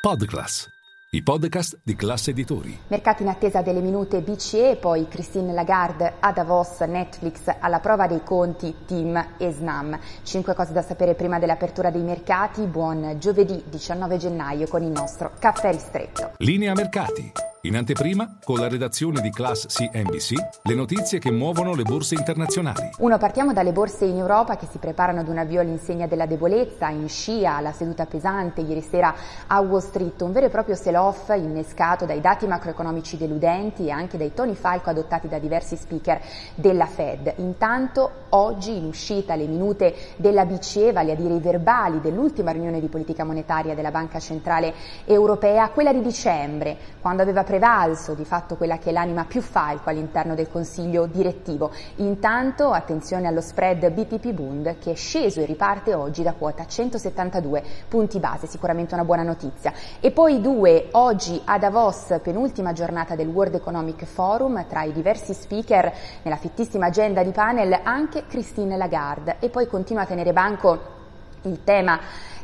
Podclass, i podcast di classe editori. Mercati in attesa delle minute BCE, poi Christine Lagarde a Davos, Netflix alla prova dei conti, Team e Snam. Cinque cose da sapere prima dell'apertura dei mercati. Buon giovedì 19 gennaio con il nostro caffè ristretto. Linea mercati. In anteprima, con la redazione di Class CNBC, le notizie che muovono le borse internazionali. Uno, partiamo dalle borse in Europa che si preparano ad un avvio all'insegna della debolezza, in scia la seduta pesante ieri sera a Wall Street, un vero e proprio sell-off innescato dai dati macroeconomici deludenti e anche dai toni falco adottati da diversi speaker della Fed. Intanto, oggi in uscita le minute della BCE, vale a dire i verbali dell'ultima riunione di politica monetaria della Banca Centrale Europea, quella di dicembre, quando aveva prevalso di fatto quella che è l'anima più falco all'interno del consiglio direttivo. Intanto attenzione allo spread BPP Bund che è sceso e riparte oggi da quota 172 punti base, sicuramente una buona notizia. E poi due, oggi a Davos, penultima giornata del World Economic Forum, tra i diversi speaker nella fittissima agenda di panel anche Christine Lagarde e poi continua a tenere banco il tema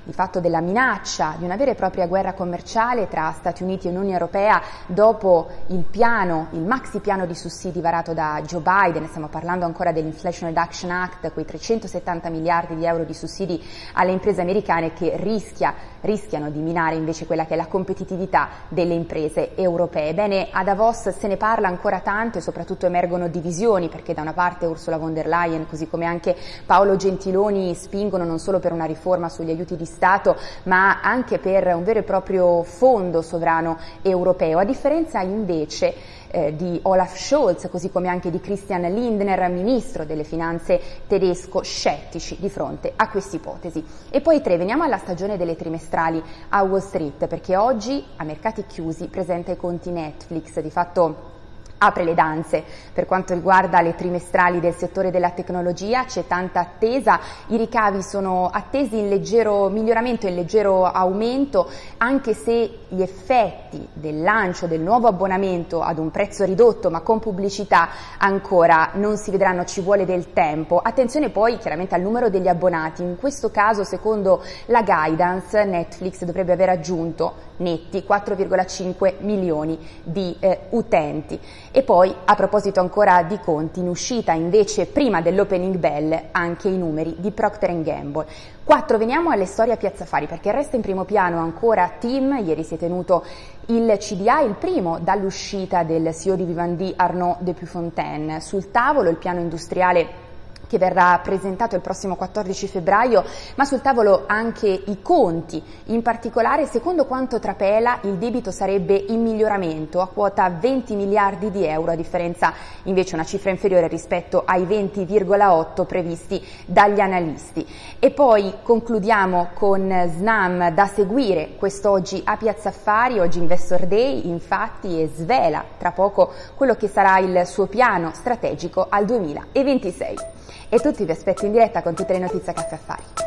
di fatto della minaccia di una vera e propria guerra commerciale tra Stati Uniti e Unione Europea dopo il piano, il maxi piano di sussidi varato da Joe Biden, stiamo parlando ancora dell'Inflation Reduction Act, quei 370 miliardi di euro di sussidi alle imprese americane che rischia, rischiano di minare invece quella che è la competitività delle imprese europee. Bene, a Davos se ne parla ancora tanto e soprattutto emergono divisioni perché da una parte Ursula von der Leyen, così come anche Paolo Gentiloni spingono non solo per una riforma sugli aiuti di Stato, ma anche per un vero e proprio fondo sovrano europeo, a differenza invece eh, di Olaf Scholz, così come anche di Christian Lindner, ministro delle finanze tedesco, scettici di fronte a questa ipotesi. E poi tre, veniamo alla stagione delle trimestrali a Wall Street, perché oggi a mercati chiusi presenta i conti Netflix, di fatto apre le danze. Per quanto riguarda le trimestrali del settore della tecnologia c'è tanta attesa, i ricavi sono attesi in leggero miglioramento, in leggero aumento, anche se gli effetti del lancio del nuovo abbonamento ad un prezzo ridotto ma con pubblicità ancora non si vedranno, ci vuole del tempo. Attenzione poi chiaramente al numero degli abbonati, in questo caso secondo la guidance Netflix dovrebbe aver aggiunto netti 4,5 milioni di eh, utenti. E poi, a proposito ancora di conti, in uscita invece prima dell'opening bell anche i numeri di Procter Gamble. 4. Veniamo alle storie a Piazza Fari perché resta in primo piano ancora Team, ieri si è tenuto il CDA, il primo dall'uscita del CEO di Vivendi Arnaud de Puyfontaine. Sul tavolo il piano industriale che verrà presentato il prossimo 14 febbraio, ma sul tavolo anche i conti. In particolare, secondo quanto trapela, il debito sarebbe in miglioramento a quota 20 miliardi di euro, a differenza invece una cifra inferiore rispetto ai 20,8 previsti dagli analisti. E poi concludiamo con Snam da seguire quest'oggi a Piazza Affari, oggi Investor Day, infatti, e svela tra poco quello che sarà il suo piano strategico al 2026 e tutti vi aspetto in diretta con tutte le notizie Caffè Affari.